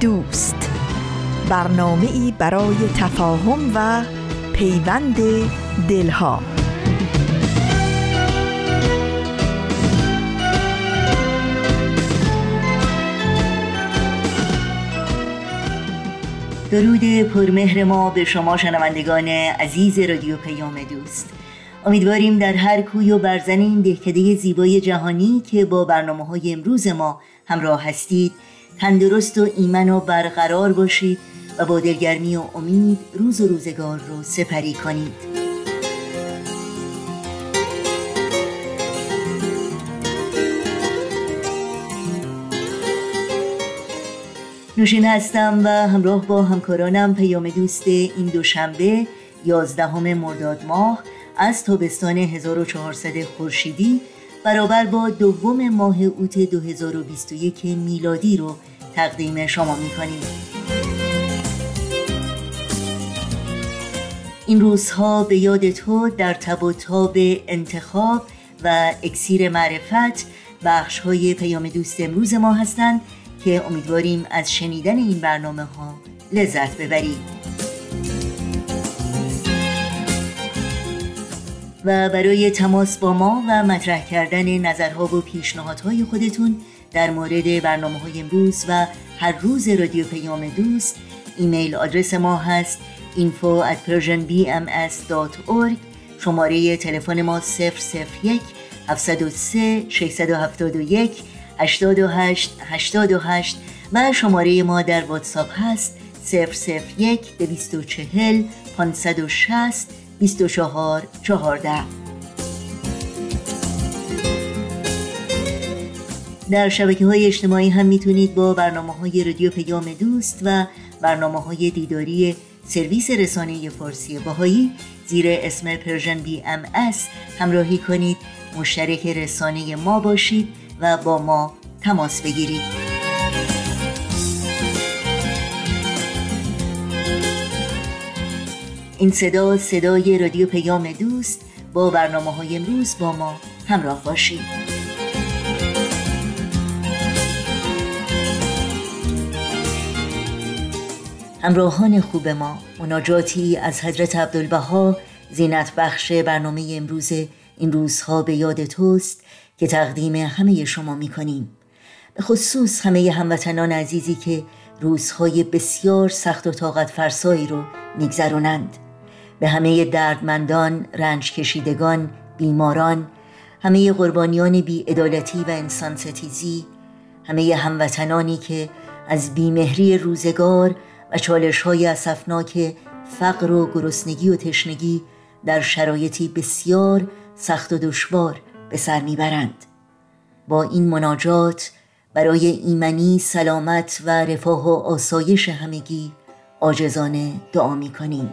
دوست. برنامه ای برای تفاهم و پیوند دلها. درود پرمهر ما به شما شنوندگان عزیز رادیو پیام دوست. امیدواریم در هر کوی و برزن این دهکده زیبای جهانی که با برنامه های امروز ما همراه هستید تندرست و ایمن و برقرار باشید و با دلگرمی و امید روز و روزگار رو سپری کنید. نوشین هستم و همراه با همکارانم پیام دوست این دوشنبه یازدهم مرداد ماه از تابستان 1400 خورشیدی برابر با دوم ماه اوت 2021 میلادی رو تقدیم شما می‌کنیم. این روزها به یاد تو در تب و تاب انتخاب و اکسیر معرفت بخش های پیام دوست امروز ما هستند که امیدواریم از شنیدن این برنامه ها لذت ببرید. و برای تماس با ما و مطرح کردن نظرها و پیشنهادهای خودتون در مورد برنامه های امروز و هر روز رادیو پیام دوست ایمیل آدرس ما هست info at persianbms.org شماره تلفن ما 001 703 671 828 828 و شماره ما در واتساپ هست 001 240 560 24 14 در شبکه های اجتماعی هم می‌تونید با برنامه های رادیو پیام دوست و برنامه های دیداری سرویس رسانه فارسی باهایی زیر اسم Persian BMS همراهی کنید. مشترک رسانه ما باشید و با ما تماس بگیرید. این صدا صدای رادیو پیام دوست با برنامه های امروز با ما همراه باشید. همراهان خوب ما مناجاتی از حضرت عبدالبها زینت بخش برنامه امروز این روزها به یاد توست که تقدیم همه شما می کنیم به خصوص همه هموطنان عزیزی که روزهای بسیار سخت و طاقت فرسایی رو میگذرونند. به همه دردمندان، رنج کشیدگان، بیماران، همه قربانیان بیعدالتی و انسان ستیزی، همه هموطنانی که از بیمهری روزگار و چالش های اصفناک فقر و گرسنگی و تشنگی در شرایطی بسیار سخت و دشوار به سر می‌برند. با این مناجات برای ایمنی سلامت و رفاه و آسایش همگی آجزانه دعا می کنیم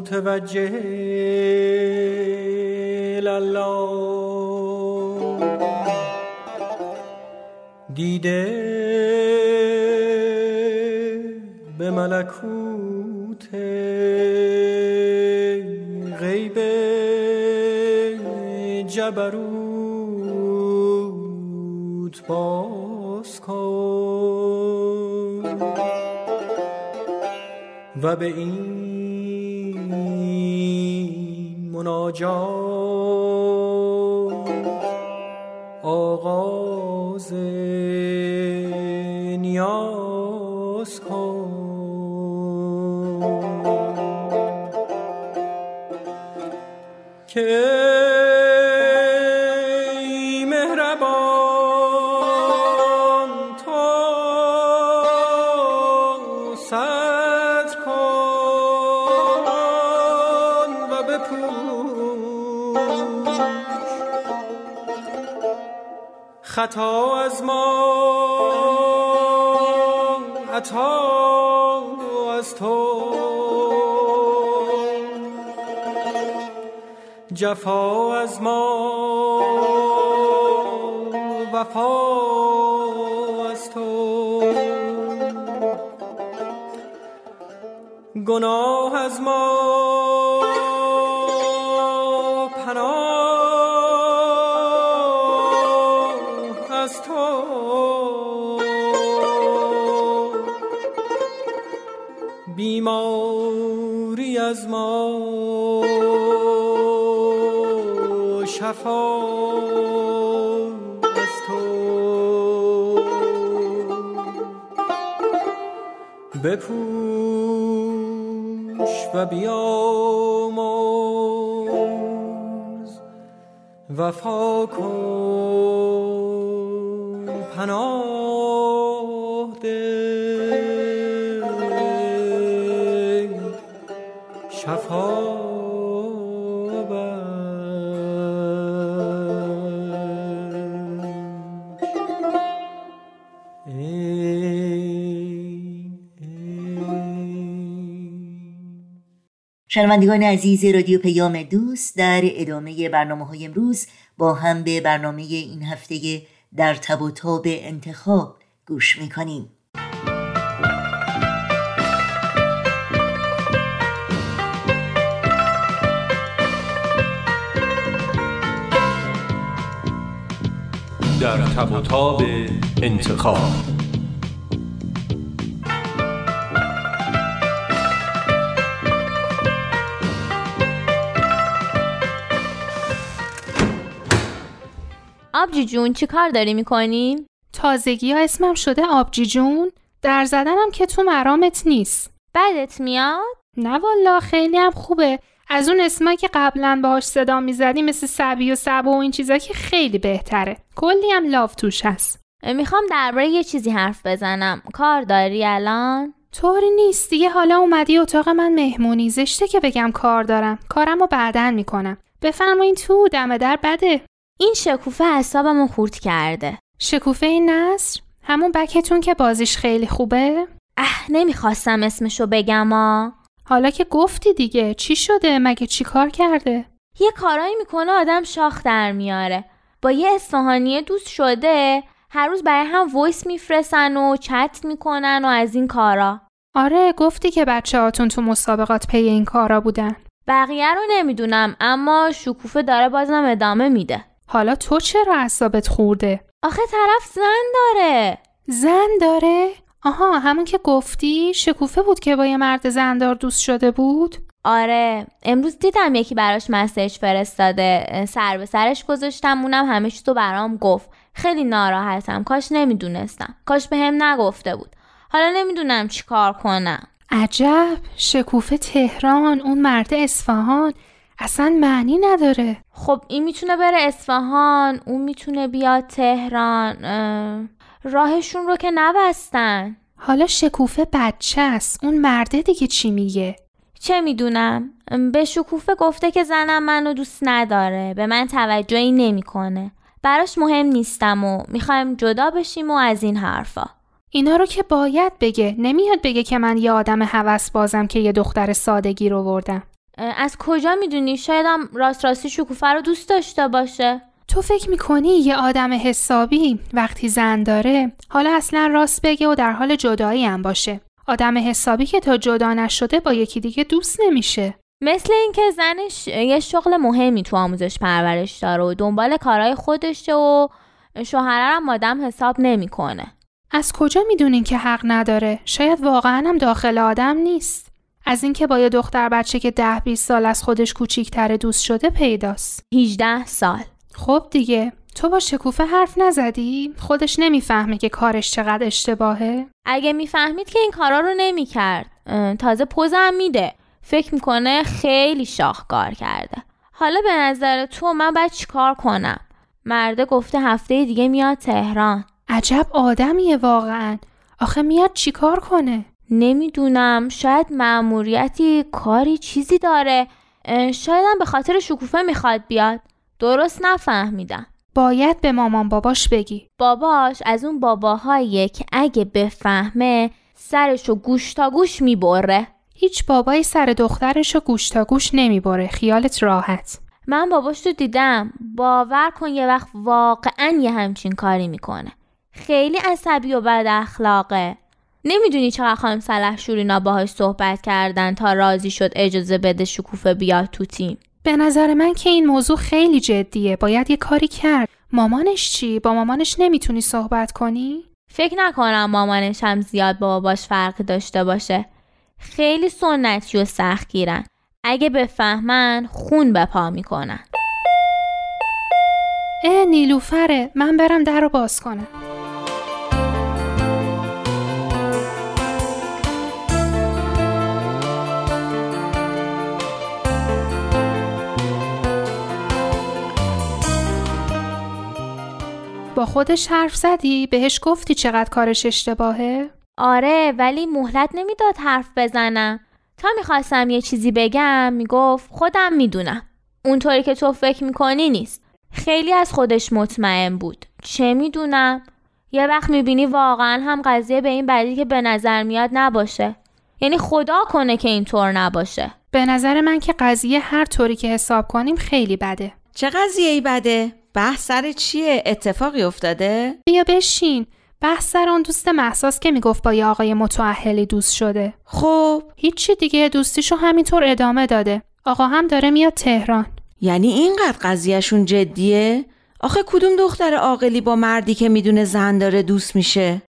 متوجه الله دیده به ملکوت غیب جبروت باز کن. و به این مناجات خطا از ما عطا از تو جفا از ما وفا از تو گناه از ما و بیاموز وفا کن. شنوندگان عزیز رادیو پیام دوست در ادامه برنامه های امروز با هم به برنامه این هفته در تب و تاب انتخاب گوش می‌کنیم. در تب و تاب انتخاب آبجی جون چی کار داری می‌کنی؟ تازگی ها اسمم شده آبجی جون در زدنم که تو مرامت نیست. بدت میاد؟ نه والا خیلی هم خوبه. از اون اسمایی که قبلا باهاش صدا می‌زدی مثل سبی و سبا و این چیزا که خیلی بهتره. کلی هم لاف توش هست. می‌خوام درباره یه چیزی حرف بزنم. کار داری الان؟ طوری نیست دیگه. حالا اومدی اتاق من مهمونی. زشته که بگم کار دارم. کارم رو بعدن می‌کنم. بفرمایین تو دم در بده. این شکوفه حسابمو خورد کرده. شکوفه این نصر؟ همون بکتون که بازیش خیلی خوبه؟ اه نمی‌خواستم اسمشو بگم آ. حالا که گفتی دیگه چی شده؟ مگه چی کار کرده؟ یه کارایی می‌کنه آدم شاخ در میاره. با یه اصفهانی دوست شده هر روز برای هم وایس میفرستن و چت می‌کنن و از این کارا. آره گفتی که بچه هاتون تو مسابقات پی این کارا بودن. بقیه رو نمی‌دونم اما شکوفه داره بازم ادامه میده. حالا تو چرا اعصابت خورده؟ آخه طرف زن داره. زن داره؟ آها همون که گفتی شکوفه بود که با یه مرد زندار دوست شده بود؟ آره امروز دیدم یکی براش مسیج فرستاده. سر به سرش گذاشتم اونم همه چیزو برام گفت. خیلی ناراحتم کاش نمی‌دونستم. کاش به هم نگفته بود. حالا نمی‌دونم چی کار کنم. عجب شکوفه تهران اون مرد اصفهان. اصلا معنی نداره. خب این می‌تونه بره اصفهان اون می‌تونه بیاد تهران اه، راهشون رو که نبستن. حالا شکوفه بچه است. اون مرده دیگه چی میگه؟ چه می‌دونم؟ به شکوفه گفته که زنم منو دوست نداره. به من توجهی نمی‌کنه. براش مهم نیستم و می‌خوایم جدا بشیم و از این حرفا. اینا رو که باید بگه. نمیاد بگه که من یه آدم هوس بازم که یه دختر سادگی رو وردم. از کجا می‌دونی؟ شایدم راست راستی شکوفه رو دوست داشته باشه. تو فکر می‌کنی یه آدم حسابی وقتی زن داره حالا اصلا راست بگه و در حال جدایی هم باشه. آدم حسابی که تا جدا نشده با یکی دیگه دوست نمیشه. مثل اینکه زنش یه شغل مهمی تو آموزش پرورش داره و دنبال کارهای خودشه و شوهره هم آدم حساب نمی‌کنه. از کجا می‌دونین که حق نداره؟ شاید واقعا هم داخل آدم نیست. از اینکه با یه دختر بچه که ده 20 سال از خودش کوچیکتره دوست شده پیداست. 18 سال. خب دیگه تو با شکوفه حرف نزدی؟ خودش نمی‌فهمه که کارش چقدر اشتباهه. اگه می‌فهمید که این کارا رو نمی‌کرد. تازه پوزم میده. فکر می‌کنه خیلی شاهکار کرده. حالا به نظر تو من باید چیکار کنم؟ مرده گفته هفته دیگه میاد تهران. عجب آدمیه واقعا. آخه میاد چیکار کنه؟ نمی‌دونم شاید مأموریتی کاری چیزی داره. شایدم به خاطر شکوفه می‌خواد بیاد. درست نفهمیدم. باید به مامان باباش بگی. باباش؟ از اون باباهاییه که اگه بفهمه سرشو گوش تا گوش می‌بره. هیچ بابایی سر دخترشو گوش تا گوش نمی‌بره. خیالت راحت. من باباش رو دیدم. باور کن یه وقت واقعا یه همچین کاری می‌کنه. خیلی عصبی و بد اخلاقه نمی‌دونی چقدر خانم سلح شورینا باهاش صحبت کردن تا راضی شد اجازه بده شکوفه بیاد تو تیم. به نظر من که این موضوع خیلی جدیه. باید یه کاری کرد. مامانش چی؟ با مامانش نمی‌تونی صحبت کنی؟ فکر نکنم مامانش هم زیاد با باباش فرقی داشته باشه. خیلی سنتی و سخت گیرن اگه بفهمن خون به پا می‌کنن. اه نیلوفره. من برم در رو باز کنم. با خودش حرف زدی؟ بهش گفتی چقدر کارش اشتباهه؟ آره ولی مهلت نمی‌داد حرف بزنم. تا می‌خواستم یه چیزی بگم می‌گفت خودم می‌دونم. اونطوری که تو فکر می‌کنی نیست. خیلی از خودش مطمئن بود. چه می‌دونم؟ یه وقت می‌بینی واقعا هم قضیه به این بدی که به نظر میاد نباشه. یعنی خدا کنه که اینطور نباشه. به نظر من که قضیه هر طوری که حساب کنیم خیلی بده. چه قضیه ای بده؟ بحث سر چیه؟ اتفاقی افتاده؟ بیا بشین بحث سر اون دوست محساس که می‌گفت با یه آقای متعهلی دوست شده خب هیچی دیگه دوستیشو همینطور ادامه داده آقا هم داره میاد تهران یعنی اینقدر قضیهشون جدیه؟ آخه کدوم دختر عاقلی با مردی که می‌دونه زن داره دوست میشه؟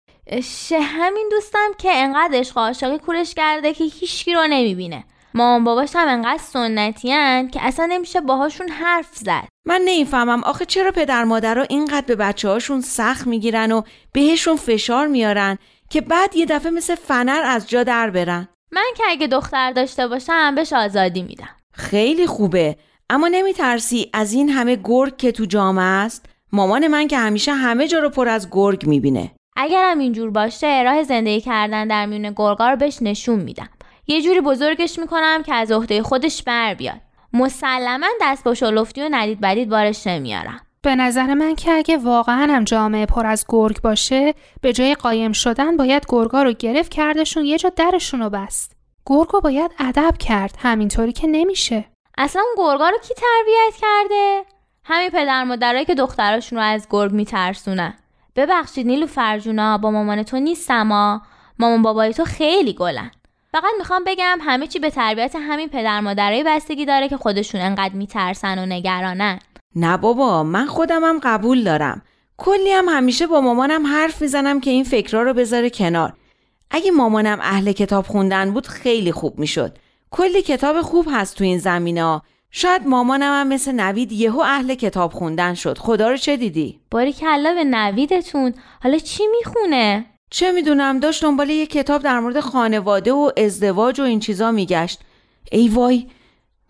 شه همین دوستم که انقدر عشق عاشقی کورش کرده که هیچکی رو نمی‌بینه مامان باباش هم انقدر سنتیان که اصلا نمیشه باهاشون حرف زد. من نمی‌فهمم. آخه چرا پدر مادرها اینقدر به بچه هاشون سخت می‌گیرن و بهشون فشار میارن که بعد یه دفعه مثل فنر از جا در برن؟ من که اگه دختر داشته باشم بهش آزادی میدم. خیلی خوبه. اما نمیترسی از این همه گرگ که تو جامعه است؟ مامان من که همیشه همه جا رو پر از گرگ می‌بینه. اگرم اینجور باشه راه زندگی کردن در میون گرگا رو بهش نشون میدم. یه جوری بزرگش می‌کنم که از عهده خودش بر بیاد. مسلما دست با شلفتی و ندید بدید بارش نمیارم. به نظر من که اگه واقعا هم جامعه پر از گرگ باشه به جای قایم شدن باید گرگا رو گرفت کردشون یه جا درشون رو بست. گرگو باید ادب کرد همینطوری که نمیشه. اصلا اون گرگا رو کی تربیت کرده؟ همین پدر مادرایی که دختراشون رو از گرگ میترسونن. ببخشید نیلو فرجونا با مامان تو نیستم ها مامان بابای تو خیلی گلن. فقط می‌خوام بگم همه چی به تربیت همین پدر مادرای بستگی داره که خودشون انقدر میترسن و نگرانن. نه بابا من خودمم قبول دارم. کلی هم همیشه با مامانم حرف می‌زنم که این فکرها رو بذاره کنار. اگه مامانم اهل کتاب خوندن بود خیلی خوب می‌شد. کلی کتاب خوب هست تو این زمینه ها. شاید مامانم هم مثل نوید یهو اهل کتاب خوندن شد. خدا رو چه دیدی؟ باری کلا به نویدتون. حالا چی می‌خونه؟ چه می‌دونم داشت دنبال یه کتاب در مورد خانواده و ازدواج و این چیزا میگشت. ای وای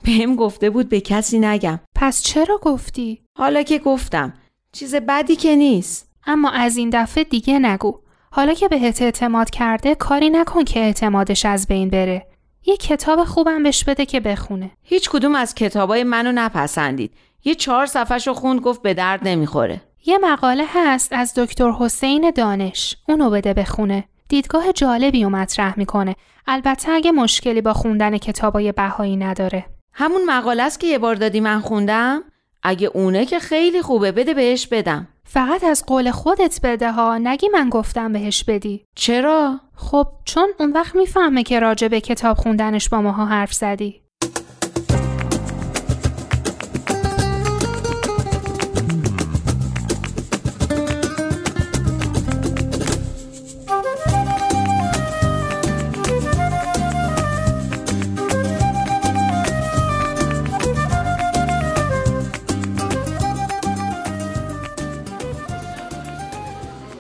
بهم گفته بود به کسی نگم. پس چرا گفتی؟ حالا که گفتم چیز بدی که نیست. اما از این دفعه دیگه نگو. حالا که بهت اعتماد کرده کاری نکن که اعتمادش از بین بره. یه کتاب خوبم بهش بده که بخونه. هیچ کدوم از کتابای منو نپسندید. یه چهار صفحه خوند گفت به درد نمی‌خوره. یه مقاله هست از دکتر حسین دانش. اونو بده بخونه. دیدگاه جالبی و مطرح می‌کنه. البته اگه مشکلی با خوندن کتابای بهایی نداره. همون مقاله است که یه بار دادی من خوندم. اگه اونه که خیلی خوبه بده بهش بدم. فقط از قول خودت بده ها. نگی من گفتم بهش بدی. چرا؟ خب چون اون وقت می‌فهمه که راجع به کتاب خوندنش با ماها حرف زدی.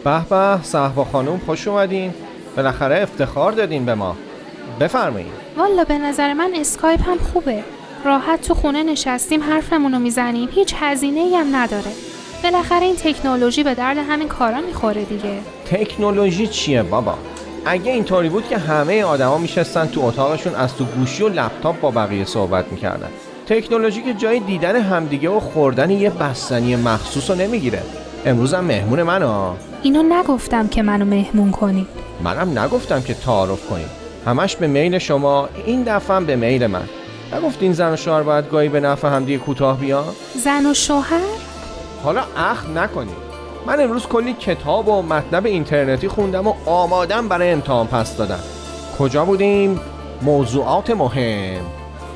به به صحبا خانوم خوش اومدین. بالاخره افتخار دادین به ما. بفرمایید والا به نظر من اسکایپ هم خوبه. راحت تو خونه نشستیم حرفمون رو می‌زنیم. هیچ هزینه ای هم نداره. بالاخره این تکنولوژی به درد همین کارا می‌خوره دیگه. تکنولوژی چیه بابا؟ اگه اینطوری بود که همه آدما میشستن تو اتاقشون از تو گوشی و لپتاپ با بقیه صحبت می‌کردن. تکنولوژی که جای دیدن همدیگه و خوردن یه بستنی مخصوص رو نمی‌گیره. امروزم مهمون من ها اینو نگفتم که منو مهمون کنی. منم نگفتم که تعارف کنیم همش به میل شما این دفعه به میل من. نگفتین زن و شوهر باید گاهی به نفع همدیگه کوتاه بیان؟ زن و شوهر؟ حالا اخ نکنید من امروز کلی کتاب و مطلب اینترنتی خوندم و آمادم برای امتحان پس دادم کجا بودیم؟ موضوعات مهم.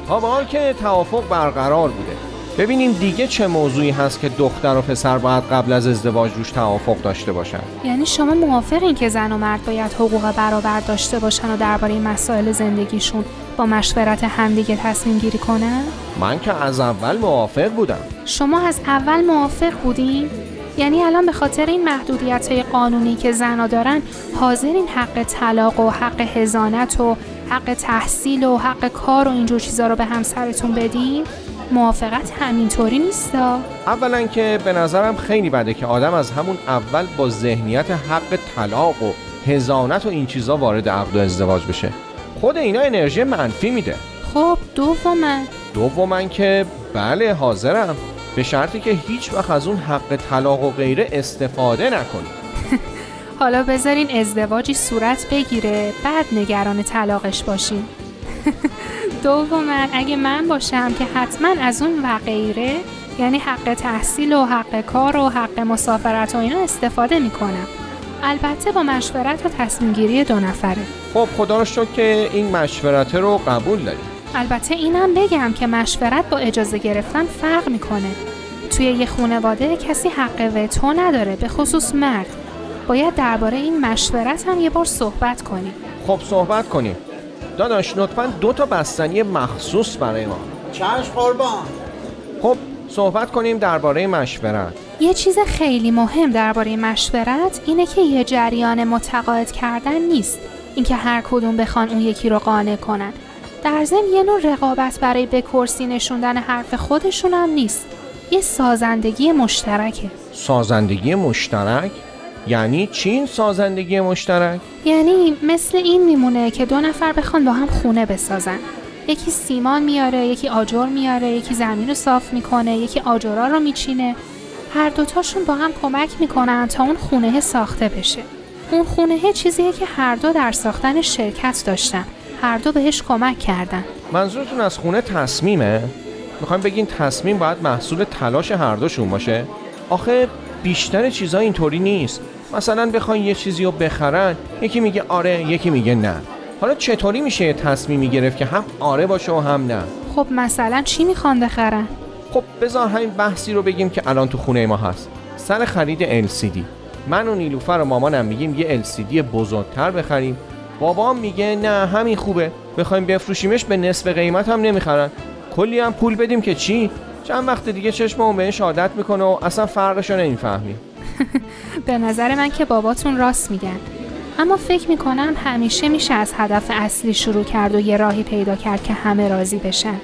تا که توافق برقرار بوده. ببینیم دیگه چه موضوعی هست که دختر و پسر باید قبل از ازدواج روش توافق داشته باشن یعنی شما موافقین که زن و مرد باید حقوق برابر داشته باشن و درباره مسائل زندگیشون با مشورت همدیگه تصمیم گیری کنن؟ من که از اول موافق بودم شما از اول موافق بودین؟ یعنی الان به خاطر این محدودیت های قانونی که زنا دارن حاضرین حق طلاق و حق هزانت و حق تحصیل و حق کار و اینجور چیزا رو به همسرتون بدین؟ موافقت همینطوری نیستا؟ اولا که به نظرم خیلی بده که آدم از همون اول با ذهنیت حق طلاق و هزانت و این چیزا وارد عقد و ازدواج بشه. خود اینا انرژی منفی میده. خب دوما دوما که بله حاضرم. به شرطی که هیچ وقت از اون حق طلاق و غیره استفاده نکنی. حالا بذارین ازدواجی صورت بگیره بعد نگران طلاقش باشین. دوما اگه من باشم که حتما از اون و غیره یعنی حق تحصیل و حق کار و حق مسافرت و اینا استفاده می‌کنم. البته با مشورت و تصمیم گیری دو نفره. خب خدا رو شکر که این مشورت رو قبول داری البته اینم بگم که مشورت با اجازه گرفتن فرق می‌کنه. توی یه خانواده کسی حق وتو نداره به خصوص مرد. باید درباره این مشورت هم یه بار صحبت کنیم. خب صحبت کنیم. داداش لطفا دو تا بستنی مخصوص برای ما. چشم قربان. خب صحبت کنیم درباره مشورت. یه چیز خیلی مهم درباره مشورت اینه که یه جریان متقاعد کردن نیست. اینکه هر کدوم بخوان اون یکی رو قانع کنن. در ضمن یه نوع رقابت برای به کرسی نشوندن حرف خودشون هم نیست. یه سازندگی مشترکه. سازندگی مشترک؟ یعنی چی این سازندگی مشترک؟ یعنی مثل این میمونه که دو نفر بخوان با هم خونه بسازن. یکی سیمان میاره یکی آجر میاره یکی زمین رو صاف می‌کنه یکی آجرا رو میچینه. هر دوتاشون با هم کمک می‌کنن تا اون خونه ساخته بشه. اون خونه چیزیه که هر دو در ساختن شرکت داشتن. هر دو بهش کمک کردن. منظورتون از خونه تصمیمه؟ می‌خوایم بگین تصمیم باید محصول تلاش هر دوشون باشه؟ آخه بیشتر چیزا اینطوری نیست. مثلا بخواین یه چیزی رو بخرن یکی میگه آره یکی میگه نه. حالا چطوری میشه تصمیمی گرفت که هم آره باشه و هم نه؟ خب مثلا چی می‌خوان بخرن؟ خب بذار همین بحثی رو بگیم که الان تو خونه ما هست. سر خرید LCD من و نیلوفر و مامانم میگیم یه LCD بزرگتر بخریم. بابام میگه نه همین خوبه. بخوایم بفروشیمش به نصف قیمت هم نمی‌خرن. کلی هم پول بدیم که چی؟ چند وقت دیگه چشممون بهش عادت می‌کنه و اصلا فرقش رو نمی‌فهمیم به نظر من که باباتون راست میگن. اما فکر می‌کنم همیشه میشه از هدف اصلی شروع کرد و یه راهی پیدا کرد که همه راضی بشن.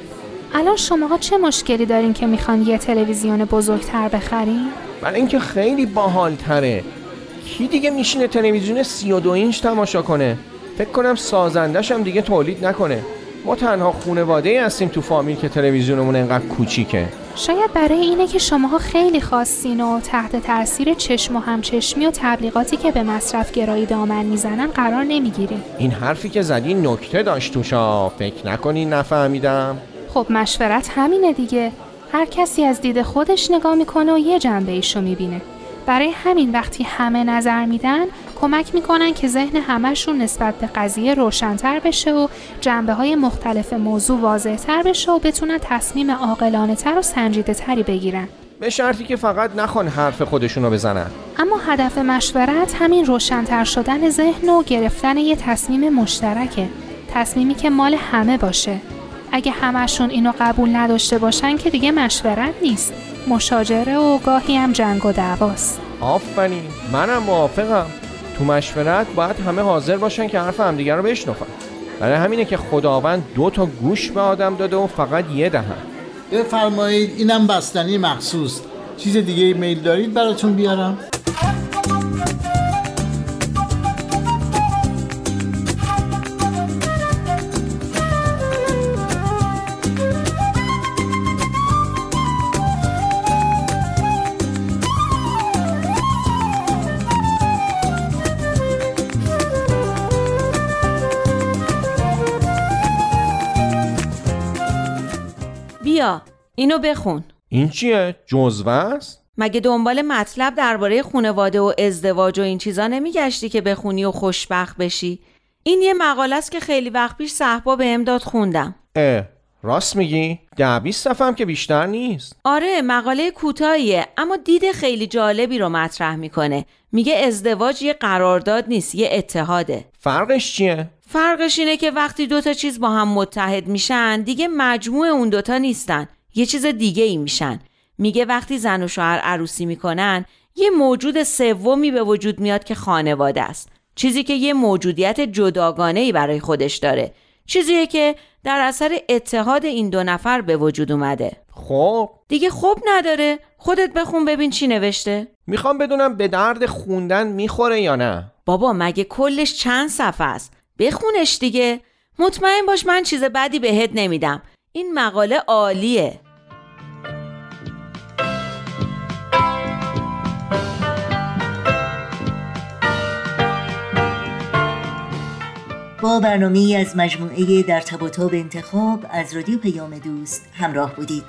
الان شماها چه مشکلی دارین که می‌خوان یه تلویزیون بزرگتر بخرین؟ برای اینکه خیلی باحال تره کی دیگه میشینه تلویزیون 32 اینچ تماشا کنه؟ فکر کنم سازندش هم دیگه تولید نکنه. ما تنها خونواده هستیم تو فامیل که تلویزیونمون انقدر کوچیکه. شاید برای اینه که شماها خیلی خواستین و تحت تاثیر چشم و همچشمی و تبلیغاتی که به مصرف گرایی دامن می‌زنن قرار نمی‌گیرین. این حرفی که زدی نکته داشت توشا فکر نکنین نفهمیدم. خب مشورت همینه دیگه. هر کسی از دید خودش نگاه می‌کنه و یه جنبه ایشو می‌بینه. برای همین وقتی همه نظر میدن کمک می‌کنن که ذهن همهشون نسبت به قضیه روشنتر بشه و جنبه های مختلف موضوع واضح تر بشه و بتونن تصمیم عاقلانه تر و سنجیده تری بگیرن. به شرطی که فقط نخوان حرف خودشونو بزنن. اما هدف مشورت همین روشنتر شدن ذهن و گرفتن یه تصمیم مشترکه. تصمیمی که مال همه باشه. اگه همشون اینو قبول نداشته باشن که دیگه مشورت نیست. مشاجره و گاهی هم جنگ و دعواست. آفرین. منم موافقم. تو مشورت باید همه حاضر باشن که حرف همدیگه رو بشنفن برای همینه که خداوند دو تا گوش به آدم داده و فقط یه دهن. بفرمایید اینم بستنی مخصوص. چیز دیگه میل دارید براتون بیارم؟ اینو بخون. این چیه؟ جزوه است؟ مگه دنبال مطلب درباره خانواده و ازدواج و این چیزا نمیگشتی که بخونی و خوشبخت بشی؟ این یه مقاله است که خیلی وقت پیش صحبا به داد خوندم. اه راست میگی؟ ده بیست صفحه که بیشتر نیست. آره مقاله کوتاهیه اما دید خیلی جالبی رو مطرح می‌کنه. میگه ازدواج یه قرارداد نیست یه اتحاده. فرقش چیه؟ فرقش اینه که وقتی دوتا چیز با هم متحد میشن دیگه مجموع اون دوتا نیستن. یه چیز دیگه ای میشن. میگه وقتی زن و شوهر عروسی می‌کنن یه موجود سومی به وجود میاد که خانواده است. چیزی که یه موجودیت جداگانه ای برای خودش داره. چیزیه که در اثر اتحاد این دو نفر به وجود اومده. خب. دیگه خوب نداره. خودت بخون ببین چی نوشته. می‌خوام بدونم به درد خوندن می‌خوره یا نه؟ بابا مگه کلش چند صفحه است؟ بخونش دیگه. مطمئن باش من چیز بدی بهت نمیدم. این مقاله عالیه. با برنامه از مجموعه در تب و تاب انتخاب از رادیو پیام دوست همراه بودید.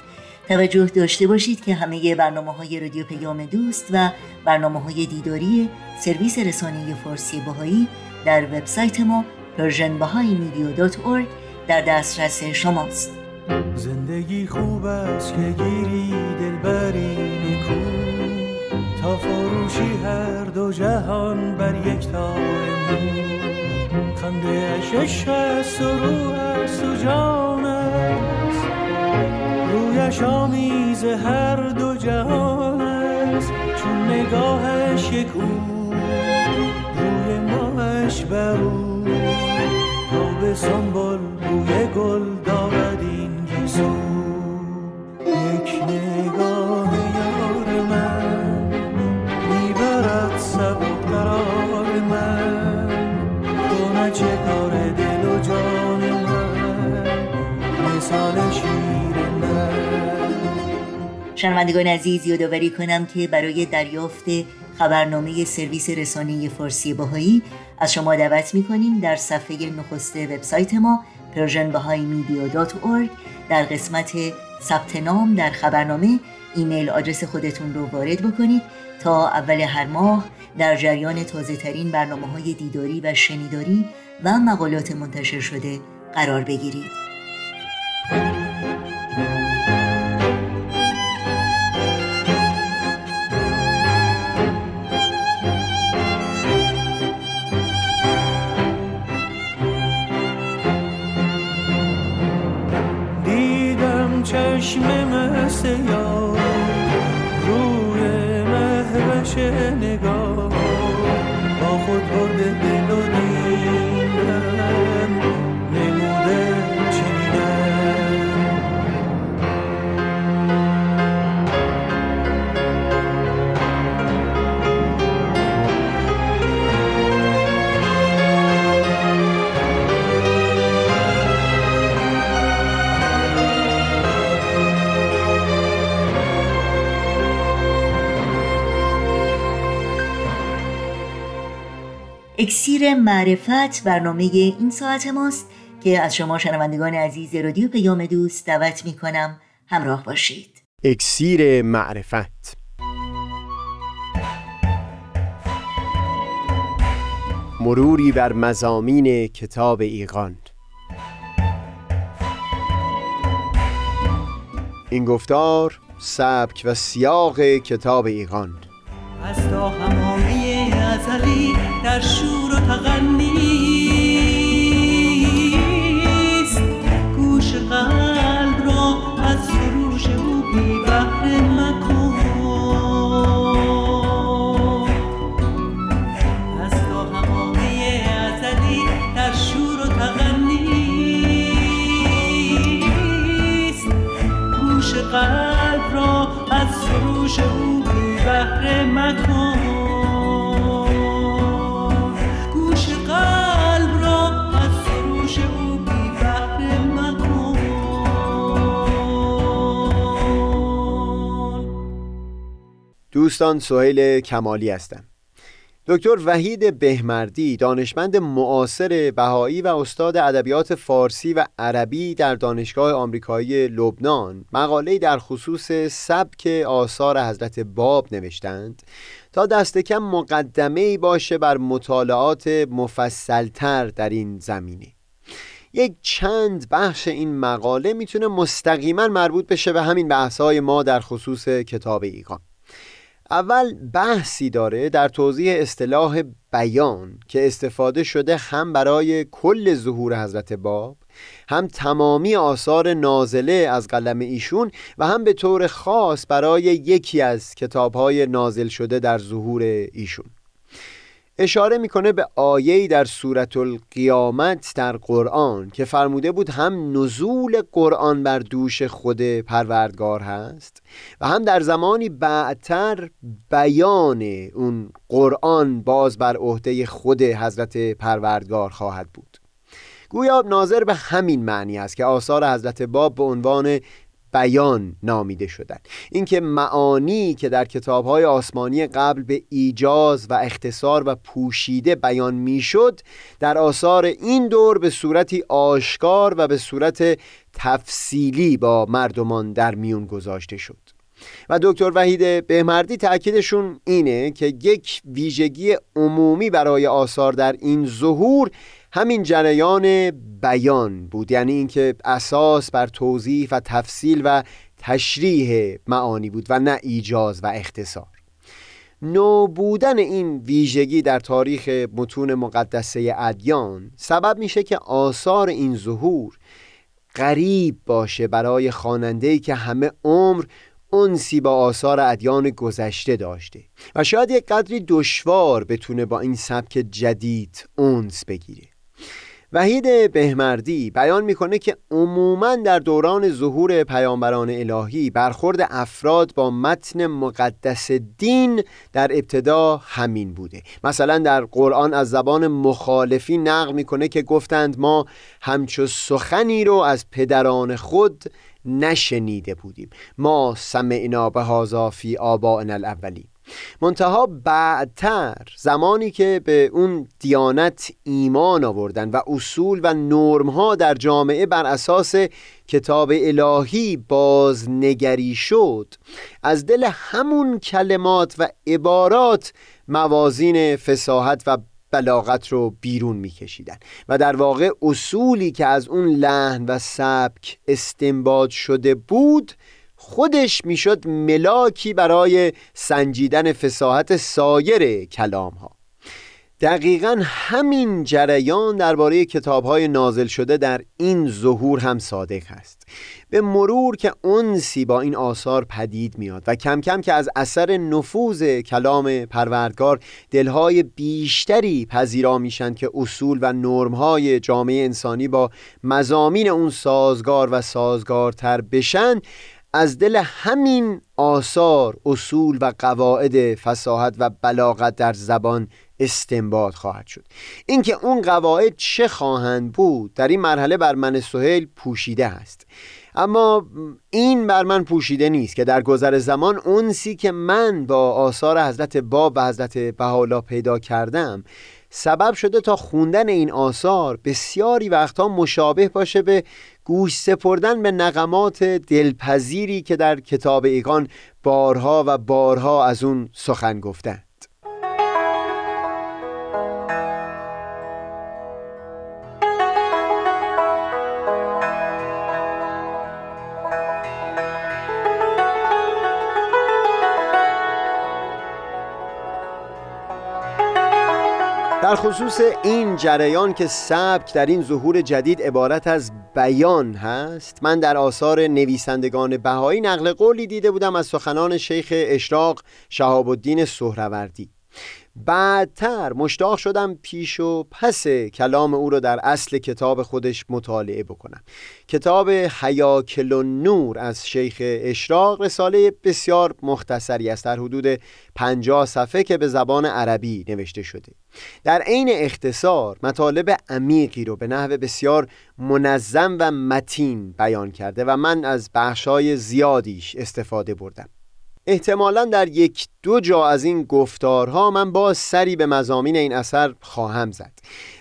توجه داشته باشید که همه برنامه های رادیو پیام دوست و برنامه های دیداری سرویس رسانه فارسی باهایی در وبسایت ما persianbahaimedia.org در دسترس شماست. زندگی خوب است که گیری دلبری نکو تا فروشی هر دو جهان بر یک تار خنده اشش است و روح است و جان است. رویش آمیز هر دو جهان است. چون نگاهش یک او روی ماهش بر او. تا به شنوندگان عزیز یادآوری کنم که برای دریافت خبرنامه سرویس رسانه فارسی باهایی از شما دعوت می در صفحه نخست وبسایت ما persianbahaimedia.org در قسمت ثبت نام در خبرنامه ایمیل آدرس خودتون رو وارد بکنید تا اول هر ماه در جریان تازه ترین برنامه های دیداری و شنیداری و مقالات منتشر شده قرار بگیرید. مسیار روی مهرش نگاه. اکسیر معرفت برنامه این ساعت ماست که از شما شنوندگان عزیز رادیو پیام دوست دعوت می کنم همراه باشید. اکسیر معرفت. مروری بر مزامین کتاب ایقان این گفتار سبک و سیاق کتاب ایقان از تا همامه ازلی در شور قلب را از سروش او بی بحر مکن. دوستان سهیل کمالی هستم. دکتر وحید بهمردی دانشمند معاصر بهایی و استاد ادبیات فارسی و عربی در دانشگاه آمریکایی لبنان. مقاله‌ای در خصوص سبک آثار حضرت باب نوشتند. تا دست کم مقدمه باشه بر مطالعات مفصلتر در این زمینه. یک چند بخش این مقاله می‌تونه مستقیما مربوط بشه به همین بحث‌های ما در خصوص کتاب ایقان اول بحثی داره در توضیح اصطلاح بیان که استفاده شده هم برای کل ظهور حضرت باب هم تمامی آثار نازله از قلم ایشون و هم به طور خاص برای یکی از کتابهای نازل شده در ظهور ایشون. اشاره می‌کنه به آیه‌ای در سورة القیامت در قرآن که فرموده بود هم نزول قرآن بر دوش خود پروردگار هست و هم در زمانی بعدتر بیان اون قرآن باز بر عهده خود حضرت پروردگار خواهد بود. گویا ناظر به همین معنی است که آثار حضرت باب به عنوان بیان نامیده شدن اینکه معانی که در کتابهای آسمانی قبل به ایجاز و اختصار و پوشیده بیان می‌شد در آثار این دور به صورتی آشکار و به صورت تفصیلی با مردمان در میون گذاشته شد. و دکتر وحید بهمردی تاکیدشون اینه که یک ویژگی عمومی برای آثار در این ظهور همین جریان بیان بود. یعنی اینکه اساس بر توضیح و تفصیل و تشریح معانی بود و نه ایجاز و اختصار. نو بودن این ویژگی در تاریخ متون مقدسه ادیان سبب میشه که آثار این ظهور غریب باشه برای خواننده‌ای که همه عمر انسی با آثار ادیان گذشته داشته. و شاید یک قدری دشوار بتونه با این سبک جدید اونس بگیره. وحید بهمردی بیان می‌کنه که عموما در دوران ظهور پیامبران الهی برخورد افراد با متن مقدس دین در ابتدا همین بوده. مثلا در قرآن از زبان مخالفی نقل می‌کنه که گفتند ما همچو سخنی رو از پدران خود نشنیده بودیم. ما سمعنا به هازا فی آبائنا الاولین. منتها بعدتر زمانی که به اون دیانت ایمان آوردن و اصول و نرم ها در جامعه بر اساس کتاب الهی بازنگری شد از دل همون کلمات و عبارات موازین فساحت و بلاغت رو بیرون میکشیدن و در واقع اصولی که از اون لحن و سبک استنباط شده بود خودش می‌شد ملاکی برای سنجیدن فساحت سایر کلام ها دقیقا همین جریان درباره کتاب های نازل شده در این ظهور هم صادق است. به مرور که انسی با این آثار پدید میاد و کم کم که از اثر نفوذ کلام پروردگار دلهای بیشتری پذیرا میشن که اصول و نرمهای جامعه انسانی با مزامین اون سازگار و سازگارتر بشن از دل همین آثار اصول و قواعد فساحت و بلاغت در زبان استنباط خواهد شد. اینکه اون قواعد چه خواهند بود در این مرحله بر من سهیل پوشیده است. اما این بر من پوشیده نیست که در گذر زمان اونسی که من با آثار حضرت باب و حضرت بحالا پیدا کردم سبب شده تا خوندن این آثار بسیاری وقتها مشابه باشه به گوش سپردن به نقمات دلپذیری که در کتاب ایقان بارها و بارها از اون سخن گفتن در خصوص این جریان که سبک در این ظهور جدید عبارت از بیان هست. من در آثار نویسندگان بهایی نقل قولی دیده بودم از سخنان شیخ اشراق شهاب الدین سهروردی. بعدتر مشتاق شدم پیش و پس کلام او را در اصل کتاب خودش مطالعه بکنم. کتاب حیاکل نور از شیخ اشراق رساله بسیار مختصری است در حدود پنجاه صفحه که به زبان عربی نوشته شده. در عین اختصار مطالب عمیقی رو به نحو بسیار منظم و متین بیان کرده و من از بخشای زیادیش استفاده بردم. احتمالا در یک دو جا از این گفتارها من با سری به مزامین این اثر خواهم زد.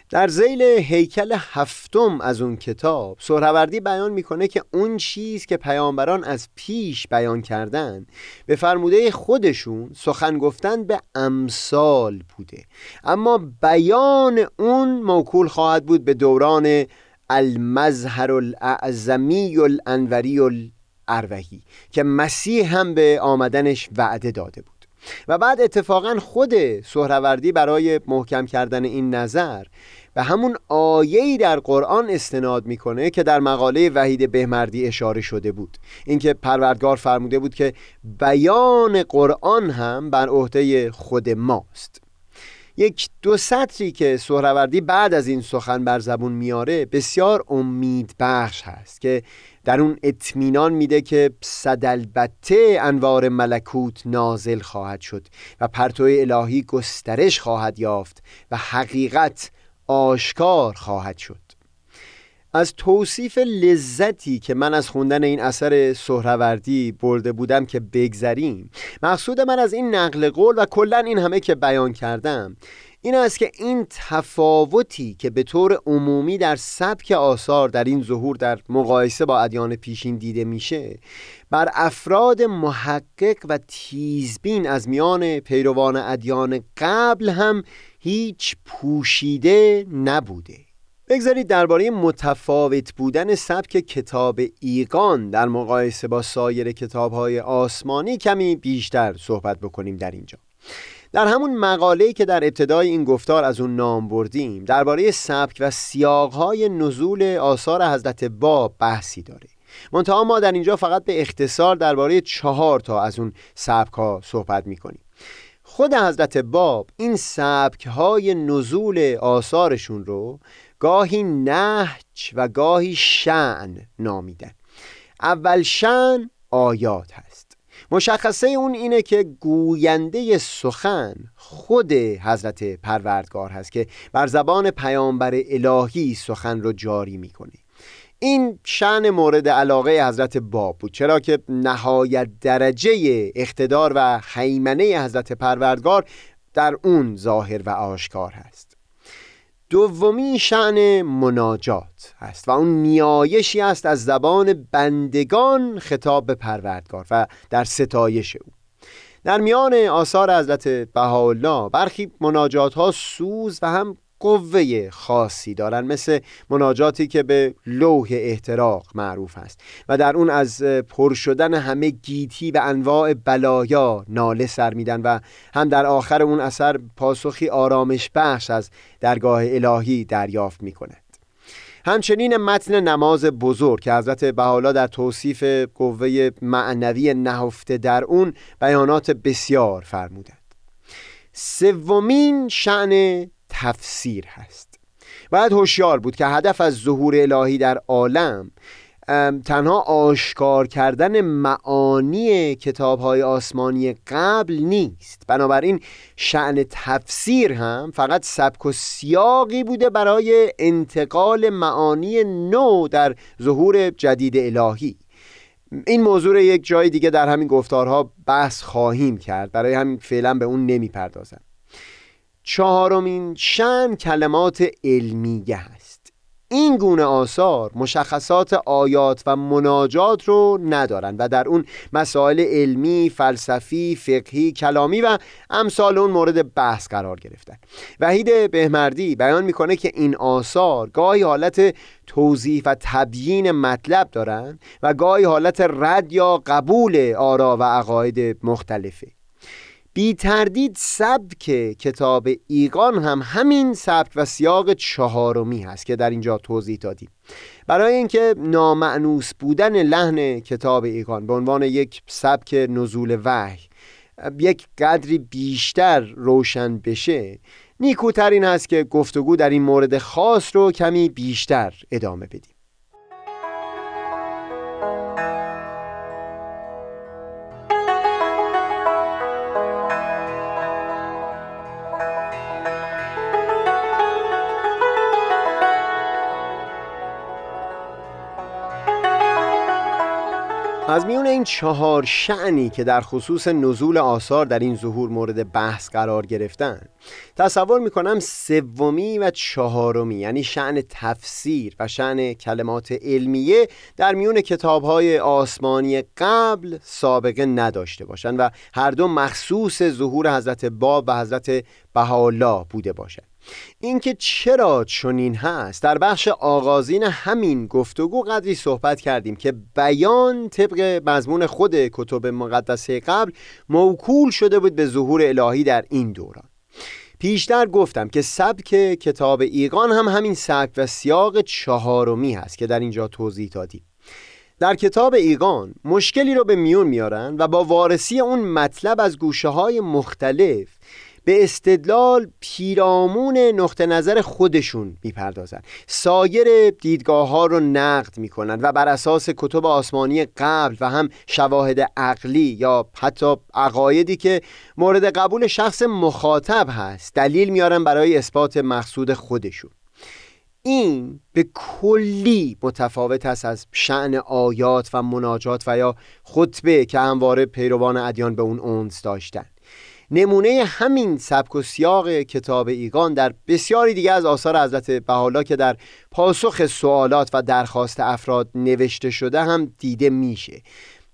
در زیل هیکل هفتم از اون کتاب سهروردی بیان می‌کنه که اون چیز که پیامبران از پیش بیان کردن به فرموده خودشون سخن گفتن به امثال بوده. اما بیان اون موکول خواهد بود به دوران المظهر الاعظمی الانوری الاروهی که مسیح هم به آمدنش وعده داده بود. و بعد اتفاقا خود سهروردی برای محکم کردن این نظر به همون آیه‌ای در قرآن استناد می‌کنه که در مقاله وحید بهمردی اشاره شده بود. اینکه پروردگار فرموده بود که بیان قرآن هم بر عهده خود ماست. یک دو سطری که سهروردی بعد از این سخن بر زبون میاره بسیار امید بخش هست که در اون اطمینان میده که صدالبته انوار ملکوت نازل خواهد شد و پرتو الهی گسترش خواهد یافت و حقیقت آشکار خواهد شد. از توصیف لذتی که من از خوندن این اثر سهروردی برده بودم که بگذریم مقصود من از این نقل قول و کلا این همه که بیان کردم این است که این تفاوتی که به طور عمومی در سبک آثار در این ظهور در مقایسه با ادیان پیشین دیده میشه بر افراد محقق و تیزبین از میان پیروان ادیان قبل هم هیچ پوشیده نبوده. بگذارید درباره متفاوت بودن سبک کتاب ایقان در مقایسه با سایر کتابهای آسمانی کمی بیشتر صحبت بکنیم در اینجا. در همون مقاله‌ای که در ابتدای این گفتار از اون نام بردیم درباره سبک و سیاقهای نزول آثار حضرت باب بحثی داره منتها ما در اینجا فقط به اختصار درباره چهار تا از اون سبک ها صحبت می‌کنیم. خود حضرت باب این سبک های نزول آثارشون رو گاهی نهج و گاهی شعن نامیدن. اول شعن آیات هست. مشخصه اون اینه که گوینده سخن خود حضرت پروردگار هست که بر زبان پیامبر الهی سخن رو جاری می‌کنه. این شعن مورد علاقه حضرت باب بود چرا که نهایت درجه اقتدار و حیمنه حضرت پروردگار در اون ظاهر و آشکار هست. دومی شعن مناجات است و اون نیایشی است از زبان بندگان خطاب به پروردگار و در ستایش او. در میان آثار حضرت بهاءالله برخی مناجات ها سوز و هم قوه خاصی دارن مثل مناجاتی که به لوح احتراق معروف است. و در اون از پر شدن همه گیتی و انواع بلایا ناله سر میدن و هم در آخر اون اثر پاسخی آرامش بخش از درگاه الهی دریافت می‌کنه همچنین متن نماز بزرگ که حضرت بحالا در توصیف قوه معنوی نهفته در اون بیانات بسیار فرمودند. سومین شعن تفسیر هست. باید هوشیار بود که هدف از ظهور الهی در عالم تنها آشکار کردن معانی کتاب های آسمانی قبل نیست. بنابراین شعن تفسیر هم فقط سبک و سیاقی بوده برای انتقال معانی نو در ظهور جدید الهی. این موضوع یک جای دیگه در همین گفتارها بحث خواهیم کرد. برای همین فعلا به اون نمی‌پردازم. چهارمین شن کلمات علمیه هست این گونه آثار مشخصات آیات و مناجات رو ندارند و در اون مسائل علمی، فلسفی، فقهی، کلامی و امثال اون مورد بحث قرار گرفتن. وحید بهمردی بیان می‌کنه که این آثار گاهی حالت توضیح و تبیین مطلب دارند و گاهی حالت رد یا قبول آرا و عقاید مختلفه. بی تردید سبک کتاب ایقان هم همین سبک و سیاق چهارمی هست که در اینجا توضیح دادیم. برای اینکه نامعنوس بودن لحن کتاب ایقان به عنوان یک سبک نزول وحی یک قدری بیشتر روشن بشه نیکوتر این هست که گفتگو در این مورد خاص رو کمی بیشتر ادامه بدیم. از میون این چهار شعنی که در خصوص نزول آثار در این ظهور مورد بحث قرار گرفتن تصور می‌کنم سومی و چهارمی یعنی شعن تفسیر و شعن کلمات علمیه در میون کتابهای آسمانی قبل سابقه نداشته باشند و هر دو مخصوص ظهور حضرت باب و حضرت بهاءالله بوده باشند. اینکه چرا چنین هست در بخش آغازین همین گفتگو قدری صحبت کردیم که بیان طبق مضمون خود کتب مقدسه قبل موکول شده بود به ظهور الهی در این دوران. پیشتر گفتم که سبک کتاب ایقان هم همین سبک و سیاق چهارمی هست که در اینجا توضیح دادیم. در کتاب ایقان مشکلی رو به میون میارن و با وارسی اون مطلب از گوشه های مختلف به استدلال پیرامون نقطه نظر خودشون می‌پردازند. سایر دیدگاه ها رو نقد می‌کنند و بر اساس کتب آسمانی قبل و هم شواهد عقلی یا حتی عقایدی که مورد قبول شخص مخاطب هست دلیل میارن برای اثبات مقصود خودشون. این به کلی متفاوت است از شعن آیات و مناجات و یا خطبه که همواره پیروان ادیان به اون اونس داشتن. نمونه همین سبک و سیاق کتاب ایگان در بسیاری دیگه از آثار حضرت بحالا که در پاسخ سوالات و درخواست افراد نوشته شده هم دیده میشه.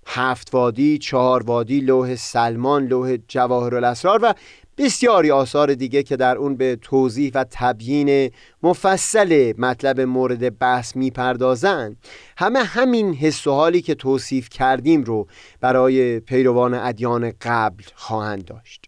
هفت وادی، چهار وادی، لوح سلمان، لوح جواهر الاسرار و بسیاری آثار دیگه که در اون به توضیح و تبیین مفصل مطلب مورد بحث می‌پردازند. همه همین حس و حالی که توصیف کردیم رو برای پیروان ادیان قبل خواهند داشت.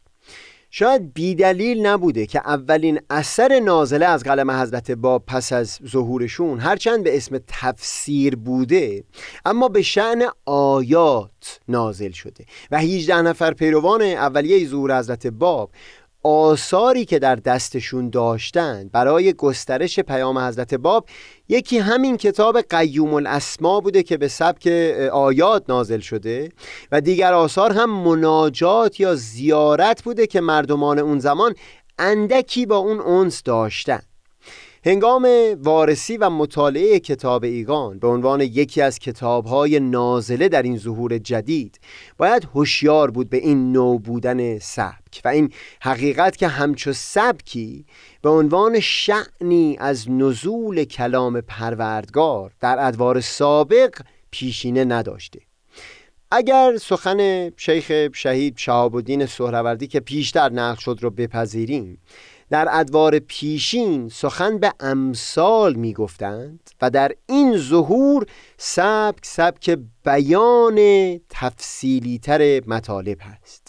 شاید بیدلیل نبوده که اولین اثر نازله از قلم حضرت باب پس از ظهورشون هرچند به اسم تفسیر بوده اما به شعن آیات نازل شده. و 18 نفر پیروان اولیه ظهور حضرت باب آثاری که در دستشون داشتند برای گسترش پیام حضرت باب یکی همین کتاب قیوم الاسما بوده که به سبک آیات نازل شده و دیگر آثار هم مناجات یا زیارت بوده که مردمان اون زمان اندکی با اون اونس داشتن. هنگام وارسی و مطالعه کتاب ایگان به عنوان یکی از کتابهای نازله در این ظهور جدید باید هوشیار بود به این نو بودن سبک و این حقیقت که همچو سبکی به عنوان شعنی از نزول کلام پروردگار در ادوار سابق پیشینه نداشته. اگر سخن شیخ شهید شهاب الدین سهروردی که پیشتر نقل شد رو بپذیریم در ادوار پیشین سخن به امثال می گفتند و در این ظهور سبک سبک بیان تفصیلی تر مطالب هست.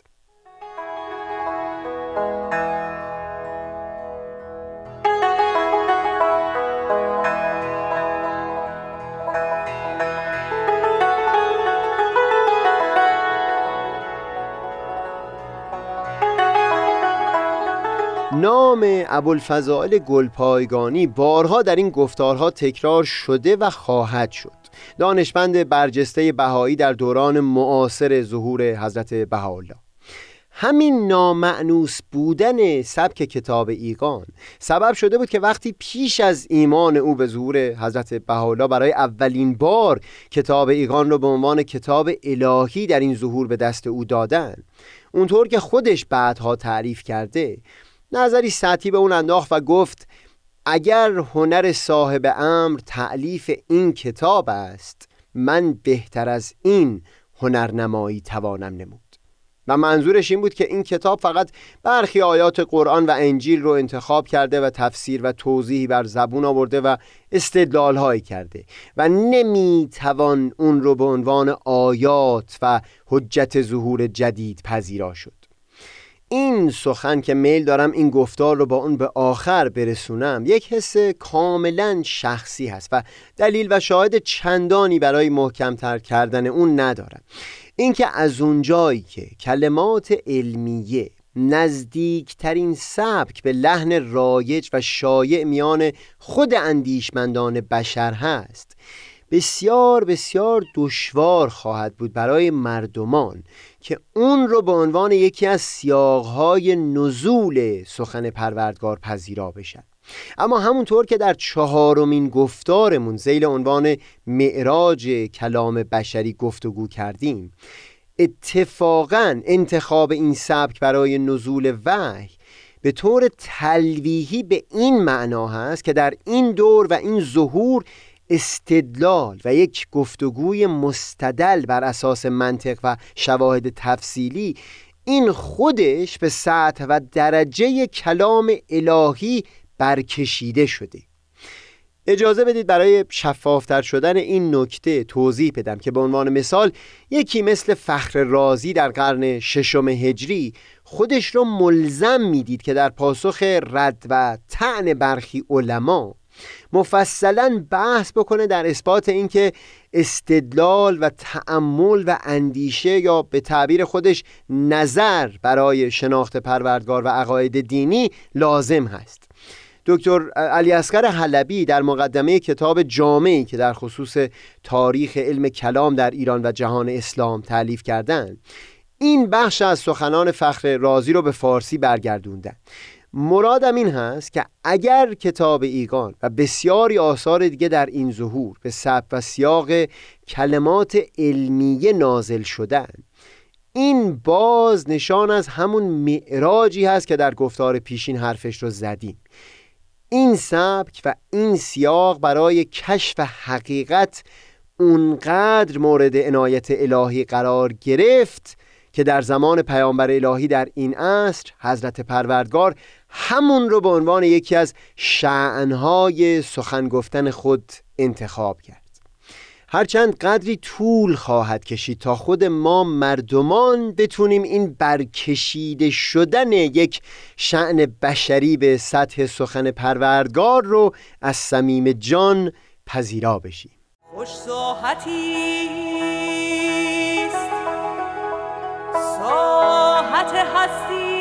نام ابوالفضائل گلپایگانی بارها در این گفتارها تکرار شده و خواهد شد. دانشمند برجسته بهایی در دوران معاصر ظهور حضرت بهاءالله. همین نامعنوس بودن سبک کتاب ایقان سبب شده بود که وقتی پیش از ایمان او به ظهور حضرت بهاءالله برای اولین بار کتاب ایقان رو به عنوان کتاب الهی در این ظهور به دست او دادن اونطور که خودش بعدها تعریف کرده نظری سطحی به اون انداخت و گفت اگر هنر صاحب امر تعلیف این کتاب است من بهتر از این هنرنمایی توانم نمود. و منظورش این بود که این کتاب فقط برخی آیات قرآن و انجیل رو انتخاب کرده و تفسیر و توضیحی بر زبون آورده و استدلال هایی کرده و نمی‌توان اون رو به عنوان آیات و حجت ظهور جدید پذیرا شد. این سخن که میل دارم این گفتار رو با اون به آخر برسونم یک حس کاملا شخصی هست و دلیل و شاهد چندانی برای محکمتر کردن اون ندارم اینکه از اونجایی که کلمات علمیه نزدیکترین سبک به لحن رایج و شایع میان خود اندیشمندان بشر هست بسیار بسیار دشوار خواهد بود برای مردمان که اون رو به عنوان یکی از سیاقهای نزول سخن پروردگار پذیرا بشن. اما همونطور که در چهارمین گفتارمون زیل عنوان معراج کلام بشری گفتگو کردیم اتفاقا انتخاب این سبک برای نزول وحی به طور تلویحی به این معنا هست که در این دور و این ظهور استدلال و یک گفتگوی مستدل بر اساس منطق و شواهد تفصیلی این خودش به سطح و درجه کلام الهی برکشیده شده. اجازه بدید برای شفافتر شدن این نکته توضیح بدم که به عنوان مثال یکی مثل فخر رازی در قرن ششم هجری خودش رو ملزم می‌دید که در پاسخ رد و تعن برخی علما مفصلا بحث بکنه در اثبات اینکه استدلال و تعمل و اندیشه یا به تعبیر خودش نظر برای شناخت پروردگار و عقاید دینی لازم هست. دکتر علی اسقر حلبی در مقدمه کتاب جامعی که در خصوص تاریخ علم کلام در ایران و جهان اسلام تعلیف کردند این بخش از سخنان فخر رازی رو به فارسی برگردوندن. مرادم این هست که اگر کتاب ایگان و بسیاری آثار دیگه در این ظهور به سب و سیاق کلمات علمیه نازل شدن این باز نشان از همون معراجی هست که در گفتار پیشین حرفش رو زدیم. این سبک و این سیاق برای کشف حقیقت اونقدر مورد عنایت الهی قرار گرفت که در زمان پیامبر الهی در این عصر حضرت پروردگار همون رو به عنوان یکی از شعنهای سخن گفتن خود انتخاب کرد. هرچند قدری طول خواهد کشید تا خود ما مردمان بتونیم این برکشیده شدن یک شعن بشری به سطح سخن پروردگار رو از صمیم جان پذیرا بشیم. خوش ساحتی ساحت هستی.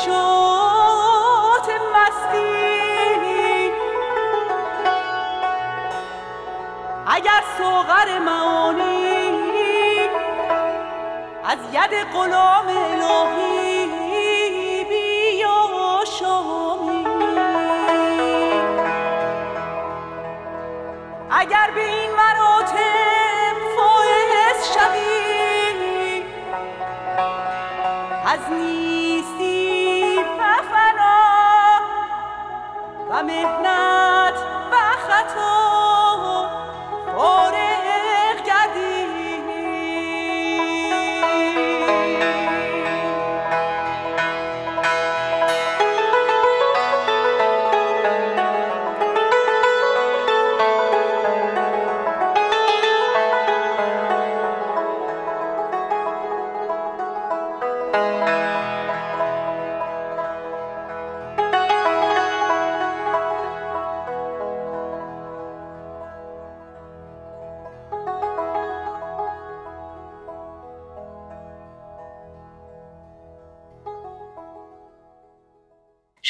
نشاط مستی اگر سوغر معانی از ید غلام الهی بیا شامی اگر به این مراتب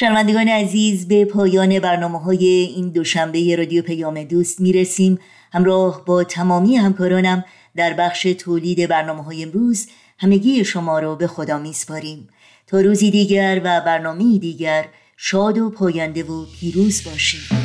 شنوندگان عزیز به پایان برنامه های این دوشنبه رادیو پیام دوست می‌رسیم. همراه با تمامی همکارانم در بخش تولید برنامه های امروز همگی شما را به خدا میسپاریم. تا روزی دیگر و برنامه دیگر شاد و پاینده و پیروز باشید.